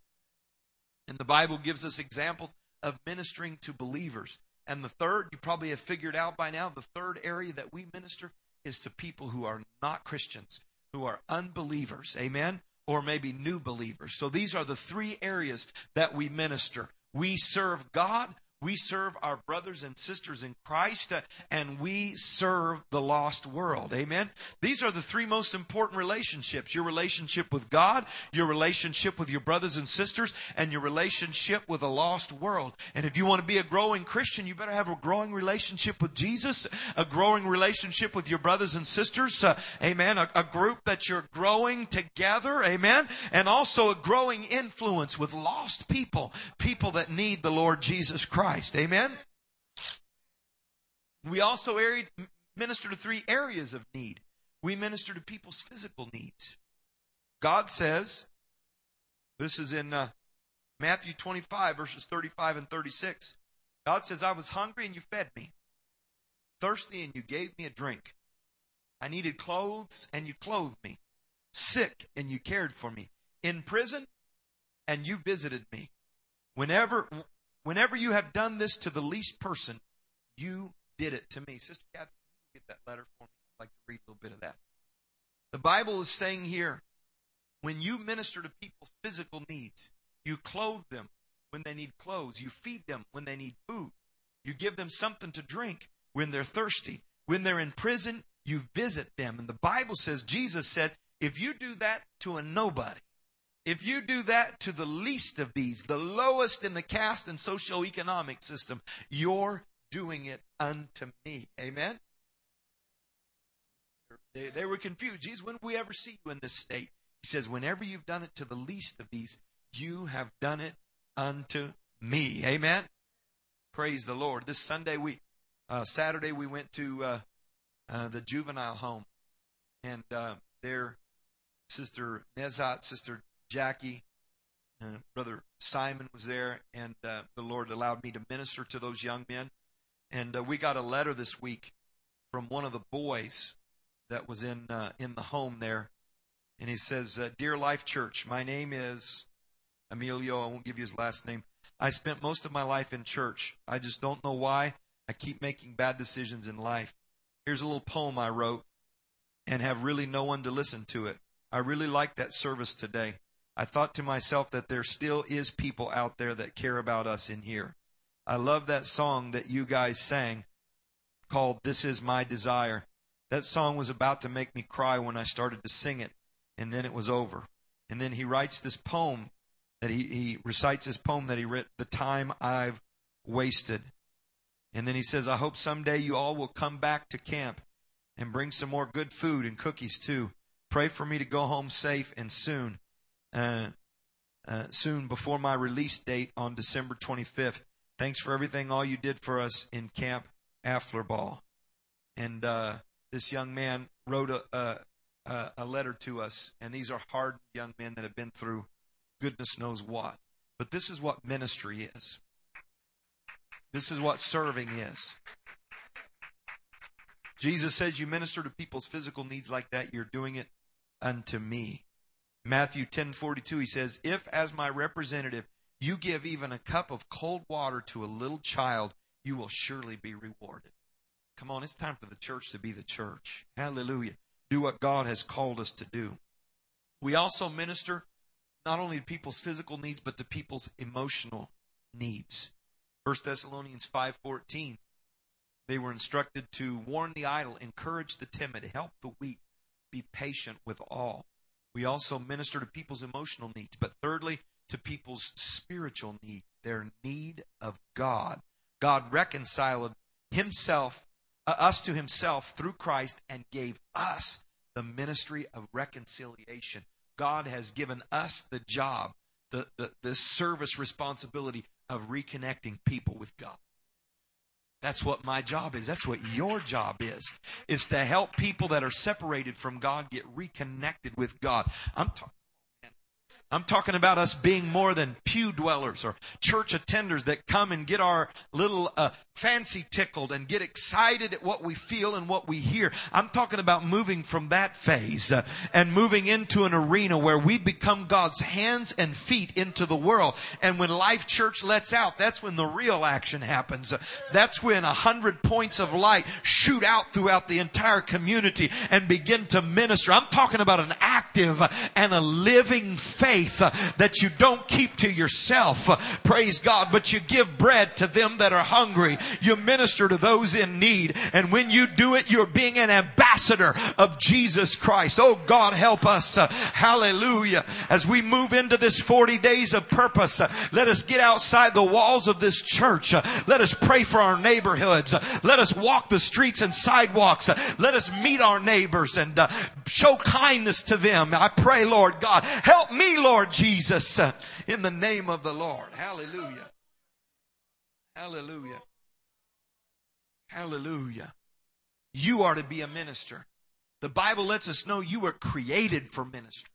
And the Bible gives us examples of ministering to believers. And the third, you probably have figured out by now, the third area that we minister is to people who are not Christians, who are unbelievers. Amen? Or maybe new believers. So these are the three areas that we minister. We serve God, we serve our brothers and sisters in Christ uh, and we serve the lost world. Amen. These are the three most important relationships. Your relationship with God, your relationship with your brothers and sisters, and your relationship with a lost world. And if you want to be a growing Christian, you better have a growing relationship with Jesus, a growing relationship with your brothers and sisters. Uh, amen. A, a group that you're growing together. Amen. And also a growing influence with lost people, people that need the Lord Jesus Christ. Christ. Amen? We also minister to three areas of need. We minister to people's physical needs. God says, this is in uh, Matthew 25, verses 35 and 36. God says, I was hungry and you fed me, thirsty and you gave me a drink. I needed clothes and you clothed me. sick and you cared for me, in prison and you visited me. Whenever, whenever you have done this to the least person, you did it to me. Sister Kathy, get that letter for me? I'd like to read a little bit of that. The Bible is saying here, when you minister to people's physical needs, you clothe them when they need clothes, you feed them when they need food, you give them something to drink when they're thirsty. When they're in prison, you visit them. And the Bible says, Jesus said, if you do that to a nobody, if you do that to the least of these, the lowest in the caste and socioeconomic system, you're doing it unto me. Amen? They, they were confused. Jesus, when we ever see you in this state? He says, whenever you've done it to the least of these, you have done it unto me. Amen? Praise the Lord. This Sunday, we, uh, Saturday, we went to uh, uh, the juvenile home, and uh, there, Sister Nezat, Sister Jackie, uh, Brother Simon was there, and uh, the Lord allowed me to minister to those young men. And we got a letter this week from one of the boys that was in in the home there, and he says, "Dear Life Church, my name is Emilio. I won't give you his last name. I spent most of my life in church. I just don't know why. I keep making bad decisions in life. Here's a little poem I wrote and have really no one to listen to it. I really liked that service today. I thought to myself that there still is people out there that care about us in here. I love that song that you guys sang called This Is My Desire. That song was about to make me cry when I started to sing it, and then it was over. And then he writes this poem that he, he recites his poem that he wrote, The Time I've Wasted. And then he says, I hope someday you all will come back to camp and bring some more good food and cookies too. Pray for me to go home safe and soon, soon before my release date on December 25th. Thanks for everything, all you did for us in Camp Afflerbaugh. And uh, this young man wrote a, a, a letter to us, and these are hardened young men that have been through goodness knows what. But this is what ministry is. This is what serving is. Jesus says, You minister to people's physical needs like that, you're doing it unto me. Matthew 10:42 he says, If as my representative you give even a cup of cold water to a little child, you will surely be rewarded. Come on, it's time for the church to be the church. Hallelujah. Do what God has called us to do. We also minister not only to people's physical needs, but to people's emotional needs. 1 Thessalonians 5:14 they were instructed to warn the idle, encourage the timid, help the weak, be patient with all. We also minister to people's emotional needs, but thirdly, to people's spiritual needs, their need of God. God reconciled himself uh, us to himself through Christ and gave us the ministry of reconciliation. God has given us the job, the, the, the service responsibility of reconnecting people with God. That's what my job is. That's what your job is. Is to help people that are separated from God get reconnected with God. I'm talking I'm talking about us being more than pew dwellers or church attenders that come and get our little uh, fancy tickled and get excited at what we feel and what we hear. I'm talking about moving from that phase uh, and moving into an arena where we become God's hands and feet into the world. And when Life Church lets out, that's when the real action happens. Uh, that's when a hundred points of light shoot out throughout the entire community and begin to minister. I'm talking about an active and a living faith faith uh, that you don't keep to yourself. Uh, praise God. But you give bread to them that are hungry. You minister to those in need. And when you do it, you're being an ambassador of Jesus Christ. Oh God, help us. Uh, hallelujah. As we move into this 40 days of purpose, let us get outside the walls of this church. Let us pray for our neighborhoods. Let us walk the streets and sidewalks. Let us meet our neighbors and show kindness to them. I pray, Lord God, help me, Lord Lord Jesus, uh, in the name of the Lord. Hallelujah. Hallelujah. Hallelujah. You are to be a minister. The Bible lets us know you were created for ministry.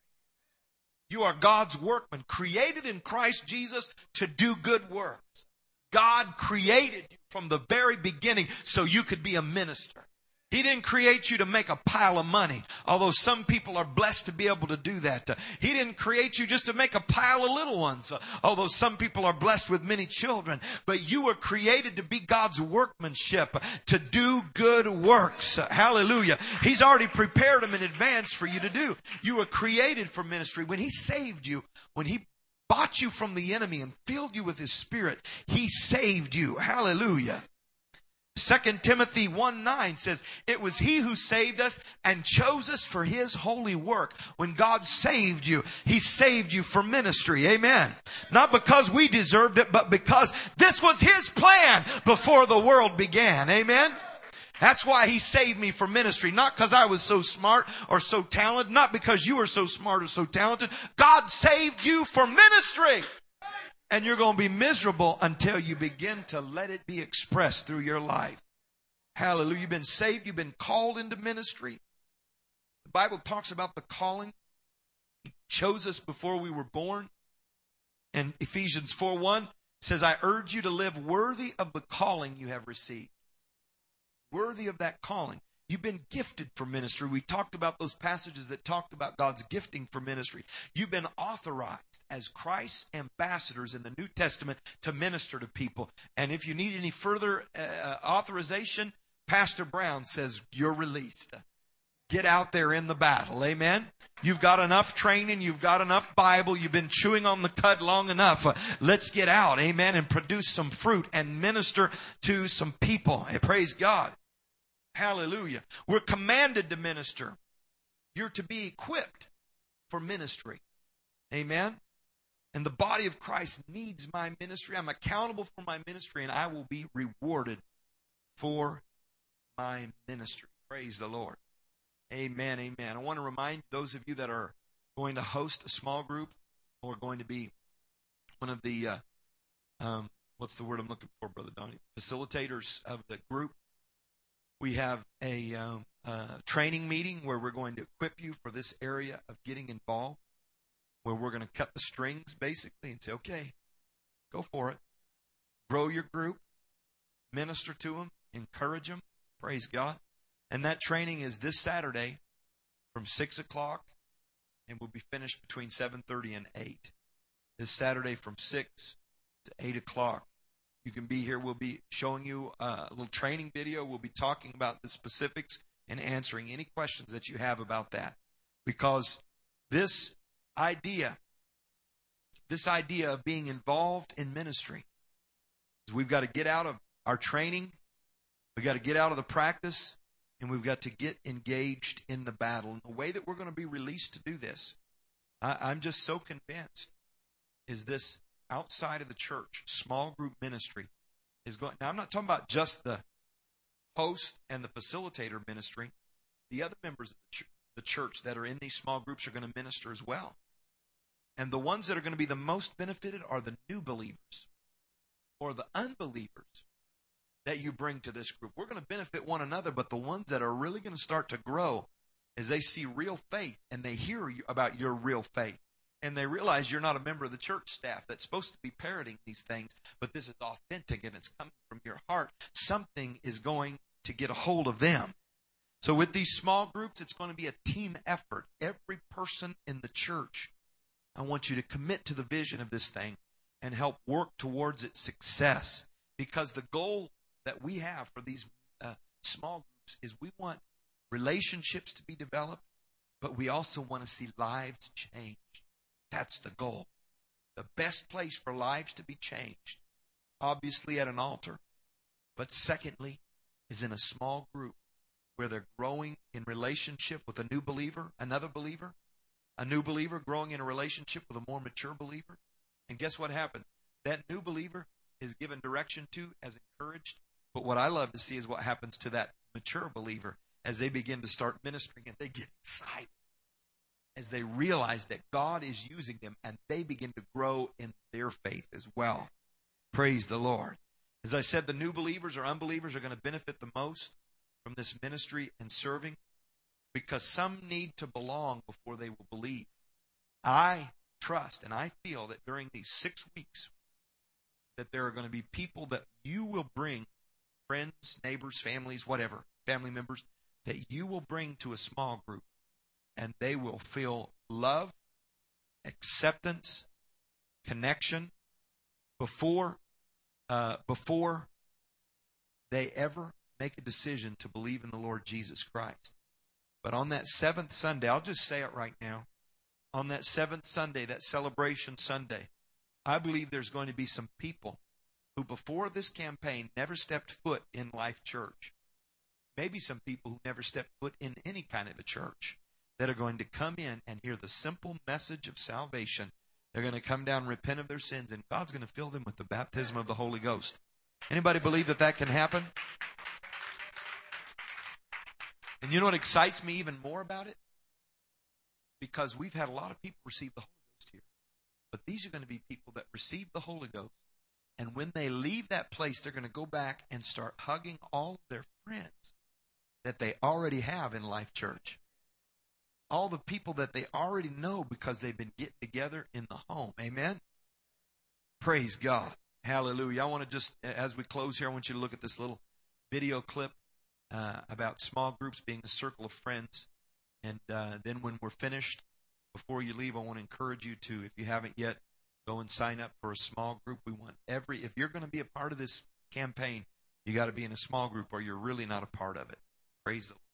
You are God's workman, created in Christ Jesus to do good works. God created you from the very beginning so you could be a minister. He didn't create you to make a pile of money, although some people are blessed to be able to do that. He didn't create you just to make a pile of little ones, although some people are blessed with many children. But you were created to be God's workmanship, to do good works. Hallelujah. He's already prepared them in advance for you to do. You were created for ministry. When He saved you, when He bought you from the enemy and filled you with His Spirit, He saved you. Hallelujah. Second Timothy 1 9 says, It was He who saved us and chose us for His holy work. When God saved you, He saved you for ministry. Amen. Not because we deserved it, but because this was His plan before the world began. Amen. That's why he saved me for ministry. Not because I was so smart or so talented. Not because you were so smart or so talented. God saved you for ministry. And you're going to be miserable until you begin to let it be expressed through your life. Hallelujah. You've been saved. You've been called into ministry. The Bible talks about the calling. He chose us before we were born. And Ephesians 4 1 says, I urge you to live worthy of the calling you have received. Worthy of that calling. You've been gifted for ministry. We talked about those passages that talked about God's gifting for ministry. You've been authorized as Christ's ambassadors in the New Testament to minister to people. And if you need any further uh, authorization, Pastor Brown says you're released. Get out there in the battle. Amen. You've got enough training. You've got enough Bible. You've been chewing on the cud long enough. Let's get out. Amen. And produce some fruit and minister to some people. Praise God. Hallelujah. We're commanded to minister. You're to be equipped for ministry. Amen. And the body of Christ needs my ministry. I'm accountable for my ministry and I will be rewarded for my ministry. Praise the Lord. Amen. Amen. I want to remind those of you that are going to host a small group or going to be one of the, uh, um, what's the word I'm looking for, Brother Donnie? Facilitators of the group we have a um, uh, training meeting where we're going to equip you for this area of getting involved, where we're going to cut the strings basically and say, okay, go for it. Grow your group, minister to them, encourage them. Praise God. And that training is this Saturday from 6 o'clock and will be finished between 7.30 and 8. This Saturday from 6 to 8 o'clock. You can be here. We'll be showing you uh, a little training video. We'll be talking about the specifics and answering any questions that you have about that. Because this idea, this idea of being involved in ministry, is we've got to get out of our training, we've got to get out of the practice, and we've got to get engaged in the battle. And the way that we're going to be released to do this, I, I'm just so convinced, is this outside of the church, small group ministry is going. Now, I'm not talking about just the host and the facilitator ministry. The other members of the church that are in these small groups are going to minister as well. And the ones that are going to be the most benefited are the new believers or the unbelievers that you bring to this group. We're going to benefit one another, but the ones that are really going to start to grow as they see real faith and they hear about your real faith and they realize you're not a member of the church staff that's supposed to be parroting these things, but this is authentic and it's coming from your heart, something is going to get a hold of them. So, with these small groups, it's going to be a team effort. Every person in the church, I want you to commit to the vision of this thing and help work towards its success. Because the goal that we have for these uh, small groups is we want relationships to be developed, but we also want to see lives changed. That's the goal. The best place for lives to be changed, obviously at an altar, but secondly, is in a small group where they're growing in relationship with a new believer, another believer, a new believer growing in a relationship with a more mature believer. And guess what happens? That new believer is given direction to, as encouraged. But what I love to see is what happens to that mature believer as they begin to start ministering and they get excited as they realize that God is using them and they begin to grow in their faith as well. Praise the Lord. As I said, the new believers or unbelievers are going to benefit the most from this ministry and serving because some need to belong before they will believe. I trust and I feel that during these six weeks that there are going to be people that you will bring friends, neighbors, families, whatever, family members that you will bring to a small group and they will feel love, acceptance, connection before uh, before they ever make a decision to believe in the Lord Jesus Christ. But on that seventh Sunday, I'll just say it right now. On that seventh Sunday, that celebration Sunday, I believe there's going to be some people who, before this campaign, never stepped foot in Life Church. Maybe some people who never stepped foot in any kind of a church that are going to come in and hear the simple message of salvation. They're going to come down, repent of their sins, and God's going to fill them with the baptism of the Holy Ghost. Anybody believe that that can happen? And you know what excites me even more about it? Because we've had a lot of people receive the Holy Ghost here. But these are going to be people that receive the Holy Ghost. And when they leave that place, they're going to go back and start hugging all their friends that they already have in Life Church. All the people that they already know because they've been getting together in the home. Amen? Praise God. Hallelujah. I want to just, as we close here, I want you to look at this little video clip uh, about small groups being a circle of friends. And uh, then when we're finished, before you leave, I want to encourage you to, if you haven't yet, go and sign up for a small group. We want every, if you're going to be a part of this campaign, you got to be in a small group or you're really not a part of it. Praise the Lord.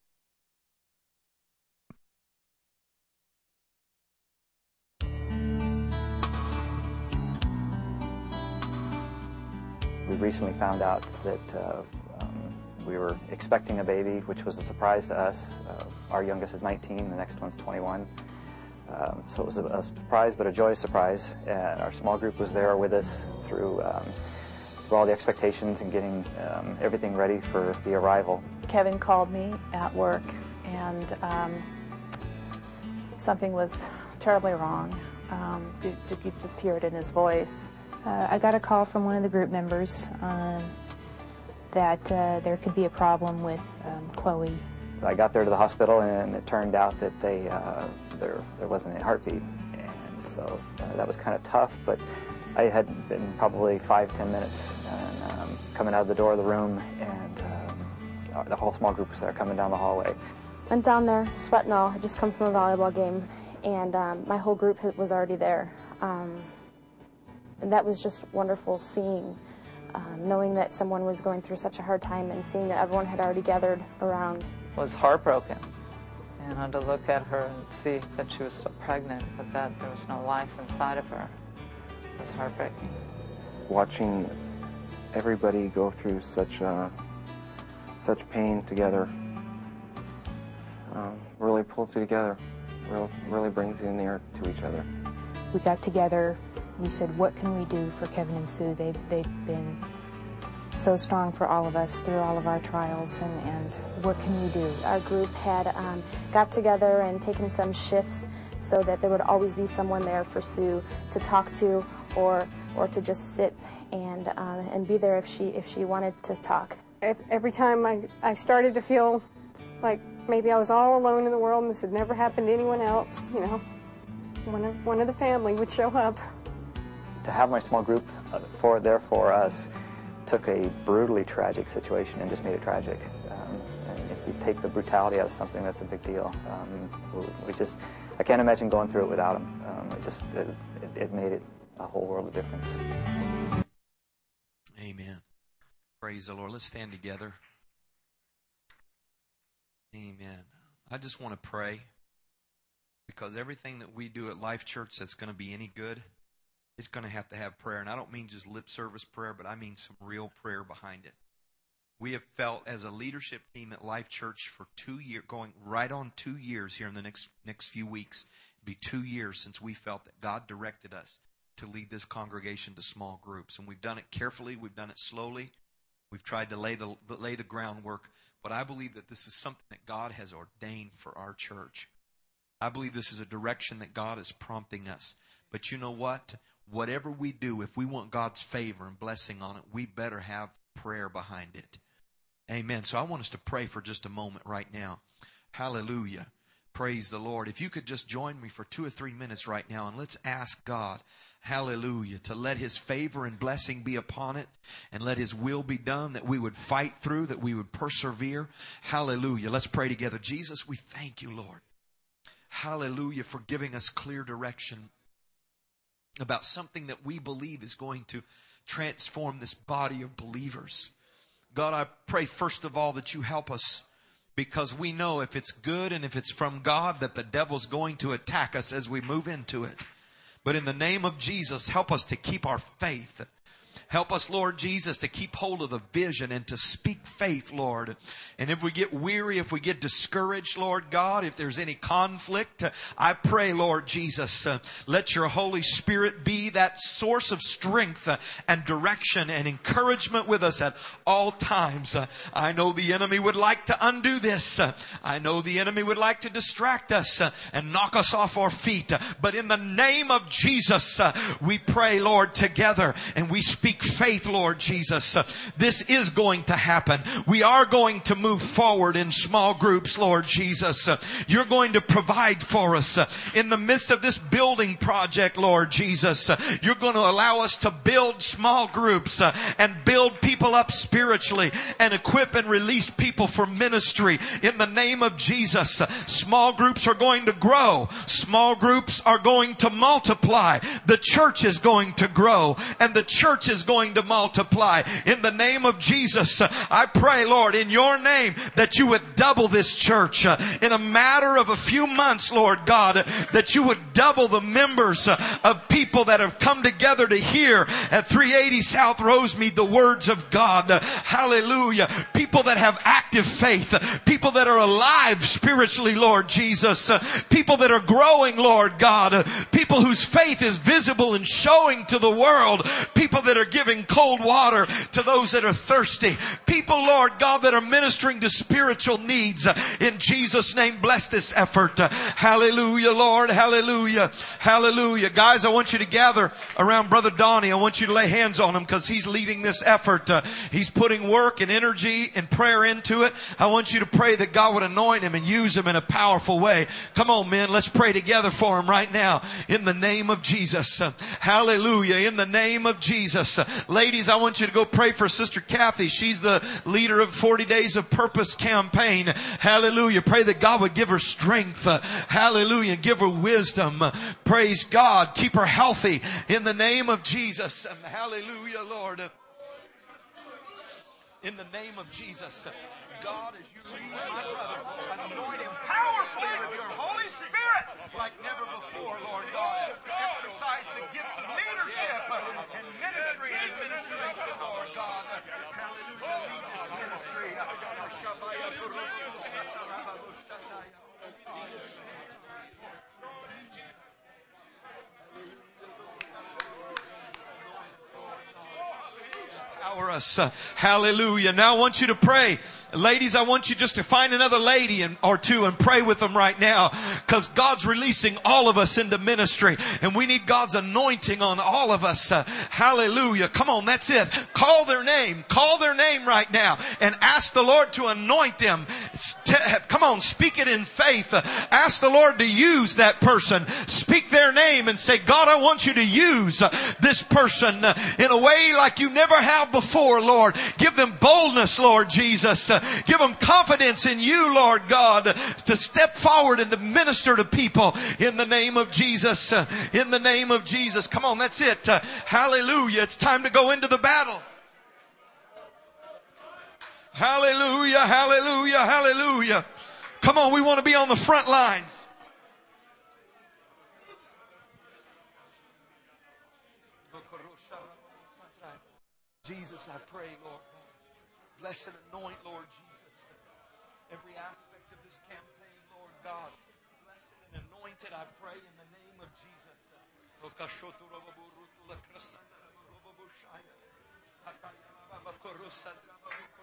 We recently found out that uh, um, we were expecting a baby, which was a surprise to us. Uh, our youngest is 19, the next one's 21. Um, so it was a, a, surprise, but a joyous surprise. And our small group was there with us through, um, through all the expectations and getting um, everything ready for the arrival. Kevin called me at work, and um, something was terribly wrong. Um, you, you just hear it in his voice. Uh, I got a call from one of the group members um, that uh, there could be a problem with um, Chloe. I got there to the hospital, and it turned out that they uh, there there wasn't a heartbeat, and so uh, that was kind of tough. But I had been probably five ten minutes and, um, coming out of the door of the room, and um, the whole small group was there coming down the hallway. Went down there, sweating all. I just come from a volleyball game, and um, my whole group was already there. And that was just wonderful seeing, um, knowing that someone was going through such a hard time and seeing that everyone had already gathered around. Was heartbroken, you know, to look at her and see that she was still pregnant, but that there was no life inside of her It was heartbreaking. Watching everybody go through such uh, such pain together um, really pulls you together, really, really brings you near to each other. We got together we said, what can we do for Kevin and Sue? They've, they've been so strong for all of us through all of our trials, and, and what can we do? Our group had um, got together and taken some shifts so that there would always be someone there for Sue to talk to or, or to just sit and, uh, and be there if she, if she wanted to talk. Every time I, I started to feel like maybe I was all alone in the world and this had never happened to anyone else, you know, one of, one of the family would show up to have my small group uh, for there for us took a brutally tragic situation and just made it tragic. Um, and if you take the brutality out of something, that's a big deal. Um, we just, I can't imagine going through it without them. Um, it just, it, it made it a whole world of difference. Amen. Praise the Lord. Let's stand together. Amen. I just want to pray because everything that we do at Life Church that's going to be any good it's going to have to have prayer. And I don't mean just lip service prayer, but I mean some real prayer behind it. We have felt as a leadership team at Life Church for two years, going right on two years here in the next next few weeks. It'll be two years since we felt that God directed us to lead this congregation to small groups, and we've done it carefully. We've done it slowly. We've tried to lay the lay the groundwork, but I believe that this is something that God has ordained for our church. I believe this is a direction that God is prompting us. But you know what? Whatever we do, if we want God's favor and blessing on it, we better have prayer behind it. Amen. So I want us to pray for just a moment right now. Hallelujah. Praise the Lord. If you could just join me for two or three minutes right now and let's ask God, hallelujah, to let His favor and blessing be upon it and let His will be done, that we would fight through, that we would persevere. Hallelujah. Let's pray together. Jesus, we thank you, Lord. Hallelujah for giving us clear direction about something that we believe is going to transform this body of believers. God, I pray first of all that you help us because we know if it's good and if it's from God that the devil's going to attack us as we move into it. But in the name of Jesus, help us to keep our faith. Help us, Lord Jesus, to keep hold of the vision and to speak faith, Lord. And if we get weary, if we get discouraged, Lord God, if there's any conflict, I pray, Lord Jesus, uh, let your Holy Spirit be that source of strength uh, and direction and encouragement with us at all times. Uh, I know the enemy would like to undo this. Uh, I know the enemy would like to distract us uh, and knock us off our feet. But in the name of Jesus, we pray, Lord, together and we speak faith, Lord Jesus. Uh, This is going to happen. We are going to move forward in small groups, Lord Jesus. Uh, You're going to provide for us uh, in the midst of this building project, Lord Jesus. You're going to allow us to build small groups and build people up spiritually and equip and release people for ministry in the name of Jesus. Small groups are going to grow. Small groups are going to multiply. The church is going to grow and the church is going to multiply. In the name of Jesus, I pray, Lord, in your name that you would double this church in a matter of a few months, Lord God, that you would double the members of people that have come together to hear at 380 South Rosemead the words of God. Hallelujah. People that have active faith, people that are alive spiritually, Lord Jesus, people that are growing, Lord God, people whose faith is visible and showing to the world, people that are giving cold water to those that are thirsty, people, Lord God, that are ministering to spiritual needs. Uh, In Jesus' name, bless this effort. Uh, Hallelujah, Lord. Hallelujah. Hallelujah. Guys, I want you to gather around Brother Donnie. I want you to lay hands on him because he's leading this effort. Uh, he's putting work and energy and prayer into it. I want you to pray that God would anoint him and use him in a powerful way. Come on, men. Let's pray together for him right now in the name of Jesus. Hallelujah. In the name of Jesus. Ladies, I want you to go pray for Sister Kathy. She's the leader of 40 Days of Purpose campaign. Hallelujah. Pray that God would give her strength. Hallelujah. Give her wisdom. Praise God. Keep her healthy in the name of Jesus. Hallelujah, Lord. In the name of Jesus. God, as you lead my brother, anoint him powerfully with your Holy Spirit like never before, Lord God. Exercise the gifts of leadership uh, and ministry and administration, Lord God. Hallelujah. Lead this ministry. Empower us. Uh, Hallelujah. Now I want you to pray. Ladies, I want you just to find another lady and, or two and pray with them right now. Cause God's releasing all of us into ministry and we need God's anointing on all of us. Uh, hallelujah. Come on. That's it. Call their name. Call their name right now and ask the Lord to anoint them. Come on. Speak it in faith. Ask the Lord to use that person. Speak their name and say, God, I want you to use this person in a way like you never have before, Lord. Give them boldness, Lord Jesus. Give them confidence in you, Lord God, to step forward and to minister to people in the name of Jesus. In the name of Jesus. Come on, that's it. Hallelujah. It's time to go into the battle. Hallelujah, hallelujah, hallelujah. Come on, we want to be on the front lines. Jesus, I pray, Lord. Bless and anoint, Lord Jesus, every aspect of this campaign, Lord God. Bless and anoint it, I pray, in the name of Jesus.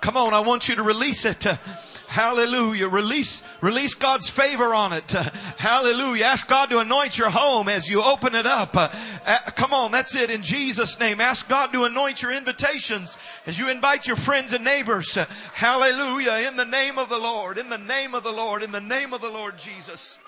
Come on, I want you to release it. Hallelujah. Release, release God's favor on it. Hallelujah. Ask God to anoint your home as you open it up. Uh, come on, that's it in Jesus' name. Ask God to anoint your invitations as you invite your friends and neighbors. Hallelujah. In the name of the Lord, in the name of the Lord, in the name of the Lord Jesus.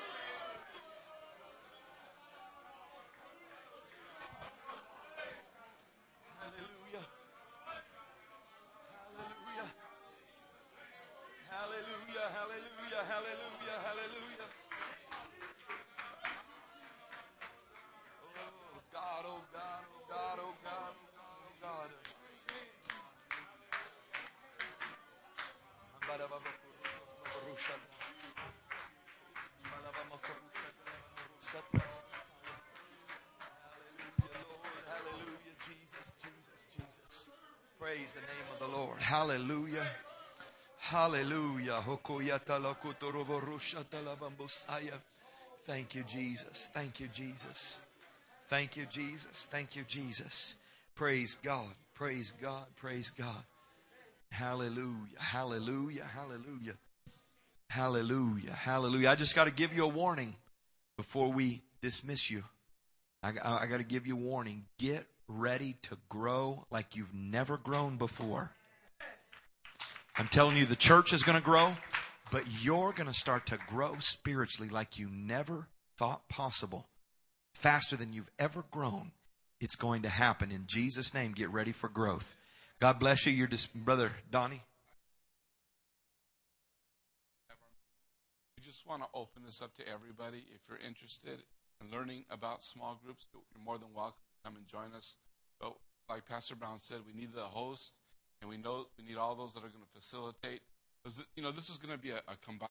Jesus, Jesus, Jesus. Praise the name of the Lord. Hallelujah. Hallelujah. Thank you, Jesus. Thank you, Jesus. Thank you, Jesus. Thank you, Jesus. Praise God. Praise God. Praise God. Hallelujah. Hallelujah. Hallelujah. Hallelujah. Hallelujah. I just got to give you a warning before we dismiss you. I, I, I got to give you a warning. Get ready to grow like you've never grown before. I'm telling you, the church is going to grow, but you're going to start to grow spiritually like you never thought possible. Faster than you've ever grown. It's going to happen. In Jesus' name, get ready for growth. God bless you. Your dis- brother Donnie. We just want to open this up to everybody. If you're interested in learning about small groups, you're more than welcome come and join us. But like Pastor Brown said, we need the host, and we know we need all those that are going to facilitate. You know this is going to be a, a combined.